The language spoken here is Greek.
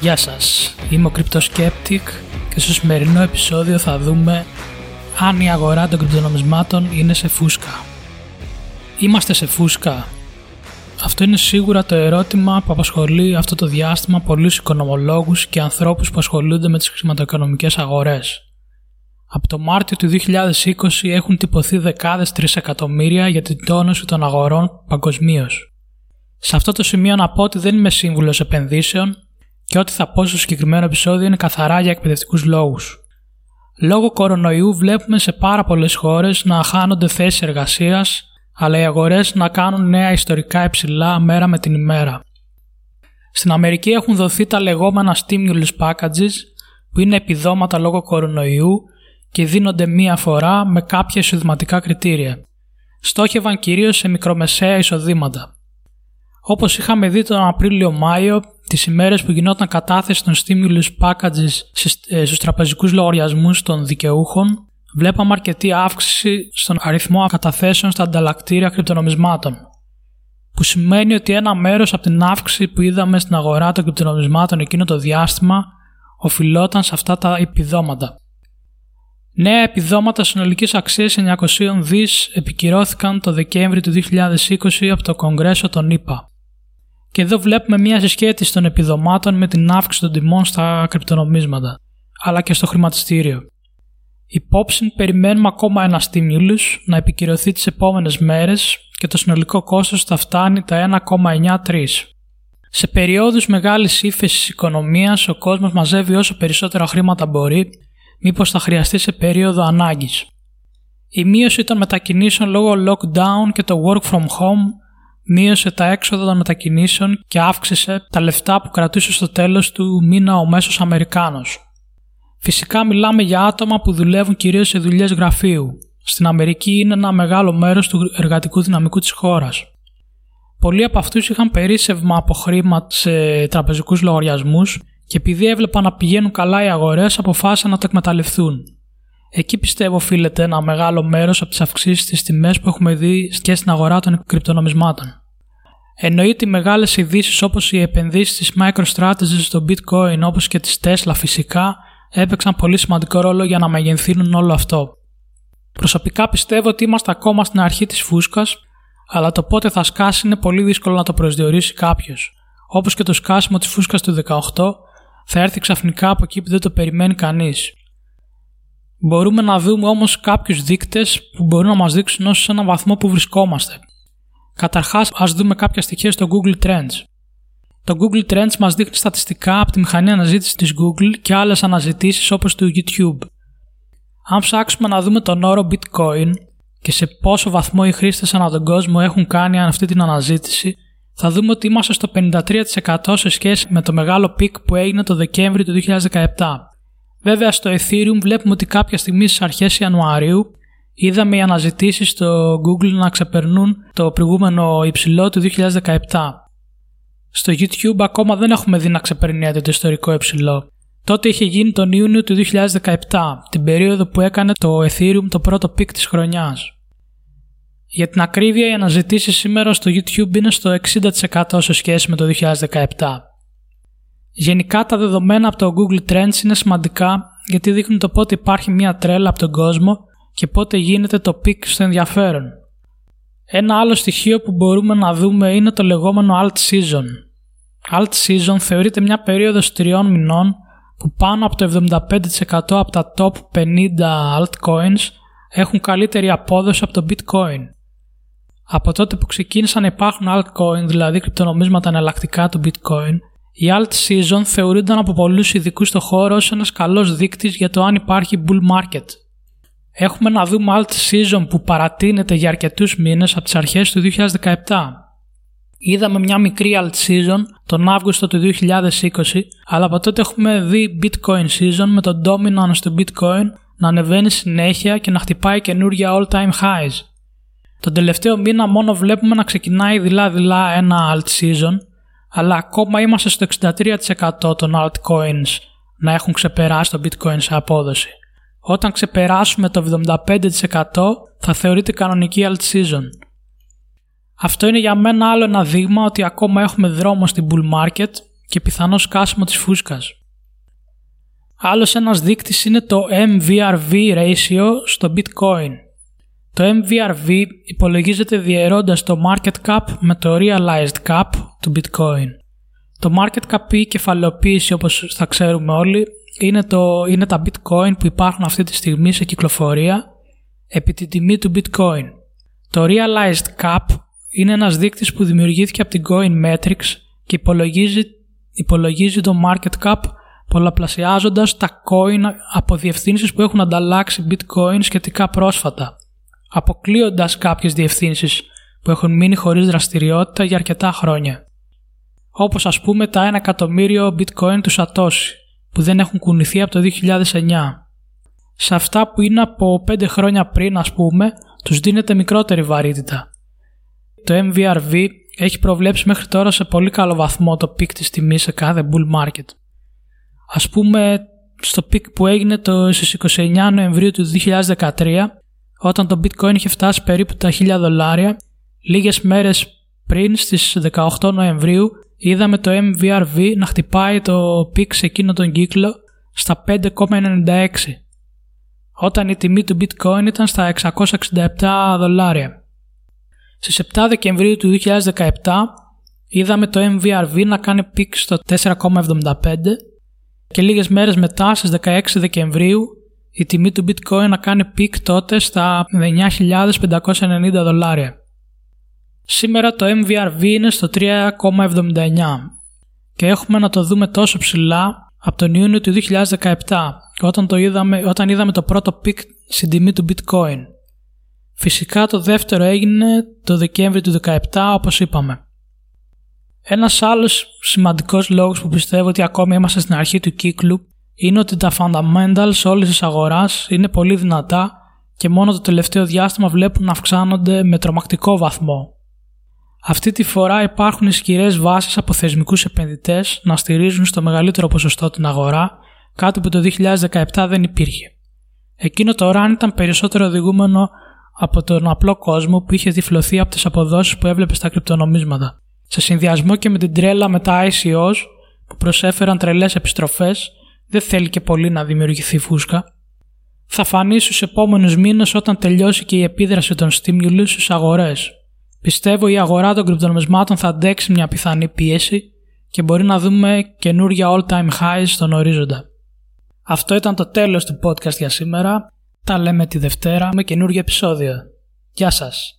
Γεια σας, είμαι ο Cryptoskeptic και στο σημερινό επεισόδιο θα δούμε αν η αγορά των κρυπτονομισμάτων είναι σε φούσκα. Είμαστε σε φούσκα. Αυτό είναι σίγουρα το ερώτημα που απασχολεί αυτό το διάστημα πολλούς οικονομολόγους και ανθρώπους που ασχολούνται με τις χρηματοοικονομικές αγορές. Από το Μάρτιο του 2020 έχουν τυπωθεί δεκάδες τρισεκατομμύρια για την τόνωση των αγορών παγκοσμίως. Σε αυτό το σημείο να πω ότι δεν είμαι σύμβουλος επενδύσεων και ό,τι θα πω στο συγκεκριμένο επεισόδιο είναι καθαρά για εκπαιδευτικούς λόγους. Λόγω κορονοϊού βλέπουμε σε πάρα πολλές χώρες να χάνονται θέσεις εργασίας, αλλά οι αγορές να κάνουν νέα ιστορικά υψηλά μέρα με την ημέρα. Στην Αμερική έχουν δοθεί τα λεγόμενα stimulus packages, που είναι επιδόματα λόγω κορονοϊού και δίνονται μία φορά με κάποια εισοδηματικά κριτήρια. Στόχευαν κυρίως σε μικρομεσαία εισοδήματα. Όπως είχαμε δει τον Απρίλιο-Μάιο, τις ημέρες που γινόταν κατάθεση των stimulus packages ε, στους τραπεζικούς λογαριασμούς των δικαιούχων, βλέπαμε αρκετή αύξηση στον αριθμό καταθέσεων στα ανταλλακτήρια κρυπτονομισμάτων. Που σημαίνει ότι ένα μέρος από την αύξηση που είδαμε στην αγορά των κρυπτονομισμάτων εκείνο το διάστημα οφειλόταν σε αυτά τα επιδόματα. Νέα επιδόματα συνολικής αξίας 900 δις επικυρώθηκαν το Δεκέμβρη του 2020 από το Κογκρέσο των ΗΠΑ. Και εδώ βλέπουμε μια συσχέτιση των επιδομάτων με την αύξηση των τιμών στα κρυπτονομίσματα, αλλά και στο χρηματιστήριο. Υπόψη περιμένουμε ακόμα ένα stimulus να επικυρωθεί τις επόμενες μέρες και το συνολικό κόστος θα φτάνει τα 1,93. Σε περιόδους μεγάλης ύφεσης οικονομίας ο κόσμος μαζεύει όσο περισσότερα χρήματα μπορεί, μήπως θα χρειαστεί σε περίοδο ανάγκης. Η μείωση των μετακινήσεων λόγω lockdown και το work from home μείωσε τα έξοδα των μετακινήσεων και αύξησε τα λεφτά που κρατούσε στο τέλος του μήνα ο μέσος Αμερικάνος. Φυσικά μιλάμε για άτομα που δουλεύουν κυρίως σε δουλειές γραφείου. Στην Αμερική είναι ένα μεγάλο μέρος του εργατικού δυναμικού της χώρας. Πολλοί από αυτούς είχαν περίσσευμα από χρήμα σε τραπεζικούς λογαριασμούς και επειδή έβλεπαν να πηγαίνουν καλά οι αγορές αποφάσισαν να το εκμεταλλευτούν. Εκεί πιστεύω οφείλεται ένα μεγάλο μέρος από τις αυξήσεις στις τιμές που έχουμε δει και στην αγορά των κρυπτονομισμάτων. Εννοείται οι μεγάλες ειδήσεις όπως οι επενδύσεις της MicroStrategy στο Bitcoin όπως και της Tesla φυσικά έπαιξαν πολύ σημαντικό ρόλο για να μεγενθύνουν όλο αυτό. Προσωπικά πιστεύω ότι είμαστε ακόμα στην αρχή της φούσκας, αλλά το πότε θα σκάσει είναι πολύ δύσκολο να το προσδιορίσει κάποιος. Όπως και το σκάσιμο της φούσκας του 18 θα έρθει ξαφνικά από εκεί που δεν το περιμένει κανείς. Μπορούμε να δούμε όμως κάποιους δείκτες που μπορούν να μας δείξουν όσο σε έναν βαθμό που βρισκόμαστε. Καταρχάς, ας δούμε κάποια στοιχεία στο Google Trends. Το Google Trends μας δείχνει στατιστικά από τη μηχανή αναζήτησης της Google και άλλες αναζητήσεις όπως του YouTube. Αν ψάξουμε να δούμε τον όρο Bitcoin και σε πόσο βαθμό οι χρήστες ανά τον κόσμο έχουν κάνει αυτή την αναζήτηση, θα δούμε ότι είμαστε στο 53% σε σχέση με το μεγάλο peak που έγινε το Δεκέμβρη του 2017. Βέβαια στο Ethereum βλέπουμε ότι κάποια στιγμή στις αρχές Ιανουαρίου είδαμε οι αναζητήσεις στο Google να ξεπερνούν το προηγούμενο υψηλό του 2017. Στο YouTube ακόμα δεν έχουμε δει να ξεπερνιέται το ιστορικό υψηλό. Τότε είχε γίνει τον Ιούνιο του 2017, την περίοδο που έκανε το Ethereum το πρώτο peak της χρονιάς. Για την ακρίβεια, οι αναζητήσεις σήμερα στο YouTube είναι στο 60% σε σχέση με το 2017. Γενικά τα δεδομένα από το Google Trends είναι σημαντικά γιατί δείχνουν το πότε υπάρχει μια τρέλα από τον κόσμο και πότε γίνεται το peak στο ενδιαφέρον. Ένα άλλο στοιχείο που μπορούμε να δούμε είναι το λεγόμενο alt season. Alt season θεωρείται μια περίοδος τριών μηνών που πάνω από το 75% από τα top 50 altcoins έχουν καλύτερη απόδοση από το bitcoin. Από τότε που ξεκίνησαν να υπάρχουν altcoin, δηλαδή κρυπτονομίσματα εναλλακτικά του bitcoin, η alt season θεωρούνταν από πολλούς ειδικούς στο χώρο ως ένας καλός δείκτης για το αν υπάρχει bull market. Έχουμε να δούμε alt season που παρατείνεται για αρκετούς μήνες από τις αρχές του 2017. Είδαμε μια μικρή alt season τον Αύγουστο του 2020, αλλά από τότε έχουμε δει bitcoin season με το dominance του bitcoin να ανεβαίνει συνέχεια και να χτυπάει καινούργια all time highs. Τον τελευταίο μήνα μόνο βλέπουμε να ξεκινάει δειλά-δειλά ένα alt season αλλά ακόμα είμαστε στο 63% των altcoins να έχουν ξεπεράσει το bitcoin σε απόδοση. Όταν ξεπεράσουμε το 75% θα θεωρείται κανονική alt season. Αυτό είναι για μένα άλλο ένα δείγμα ότι ακόμα έχουμε δρόμο στην bull market και πιθανό σκάσιμο της φούσκας. Άλλος ένας δείκτης είναι το MVRV ratio στο Bitcoin. Το MVRV υπολογίζεται διαιρώντας το market cap με το realized cap του Bitcoin. Το market cap ή κεφαλαιοποίηση όπως θα ξέρουμε όλοι είναι, το, είναι τα bitcoin που υπάρχουν αυτή τη στιγμή σε κυκλοφορία επί τη τιμή του bitcoin. Το realized cap είναι ένας δείκτης που δημιουργήθηκε από την Coin Metrics και υπολογίζει, υπολογίζει το market cap πολλαπλασιάζοντας τα coin από διευθύνσεις που έχουν ανταλλάξει bitcoin σχετικά πρόσφατα, αποκλείοντας κάποιες διευθύνσεις που έχουν μείνει χωρίς δραστηριότητα για αρκετά χρόνια. Όπως ας πούμε τα 1 εκατομμύριο bitcoin του Satoshi, που δεν έχουν κουνηθεί από το 2009. Σε αυτά που είναι από 5 χρόνια πριν ας πούμε, τους δίνεται μικρότερη βαρύτητα. Το MVRV έχει προβλέψει μέχρι τώρα σε πολύ καλό βαθμό το peak της τιμής σε κάθε bull market. Ας πούμε στο peak που έγινε το στις 29 Νοεμβρίου του 2013 όταν το bitcoin είχε φτάσει περίπου τα 1000 δολάρια λίγες μέρες πριν στις 18 Νοεμβρίου είδαμε το MVRV να χτυπάει το peak σε εκείνο τον κύκλο στα 5,96 όταν η τιμή του bitcoin ήταν στα 667 δολάρια. Στις 7 Δεκεμβρίου του 2017 είδαμε το MVRV να κάνει peak στο 4,75 και λίγες μέρες μετά στις 16 Δεκεμβρίου η τιμή του bitcoin να κάνει peak τότε στα 9.590 δολάρια. Σήμερα το MVRV είναι στο 3,79 και έχουμε να το δούμε τόσο ψηλά από τον Ιούνιο του 2017 όταν, το είδαμε, όταν είδαμε το πρώτο peak στην τιμή του bitcoin. Φυσικά το δεύτερο έγινε το Δεκέμβρη του 2017 όπως είπαμε. Ένας άλλος σημαντικός λόγος που πιστεύω ότι ακόμη είμαστε στην αρχή του κύκλου είναι ότι τα fundamentals όλης της αγοράς είναι πολύ δυνατά και μόνο το τελευταίο διάστημα βλέπουν να αυξάνονται με τρομακτικό βαθμό. Αυτή τη φορά υπάρχουν ισχυρές βάσεις από θεσμικούς επενδυτές να στηρίζουν στο μεγαλύτερο ποσοστό την αγορά, κάτι που το 2017 δεν υπήρχε. Εκείνο το run ήταν περισσότερο οδηγούμενο από τον απλό κόσμο που είχε τυφλωθεί από τις αποδόσεις που έβλεπε στα κρυπτονομίσματα. Σε συνδυασμό και με την τρέλα με τα ICOs που προσέφεραν τρελές επιστροφές, δεν θέλει και πολύ να δημιουργηθεί φούσκα. Θα φανεί στους επόμενους μήνες όταν τελειώσει και η επίδραση των stimulus στις αγορές, Πιστεύω η αγορά των κρυπτονομισμάτων θα αντέξει μια πιθανή πίεση και μπορεί να δούμε καινούργια all-time highs στον ορίζοντα. Αυτό ήταν το τέλος του podcast για σήμερα. Τα λέμε τη Δευτέρα με καινούργιο επεισόδιο. Γεια σας!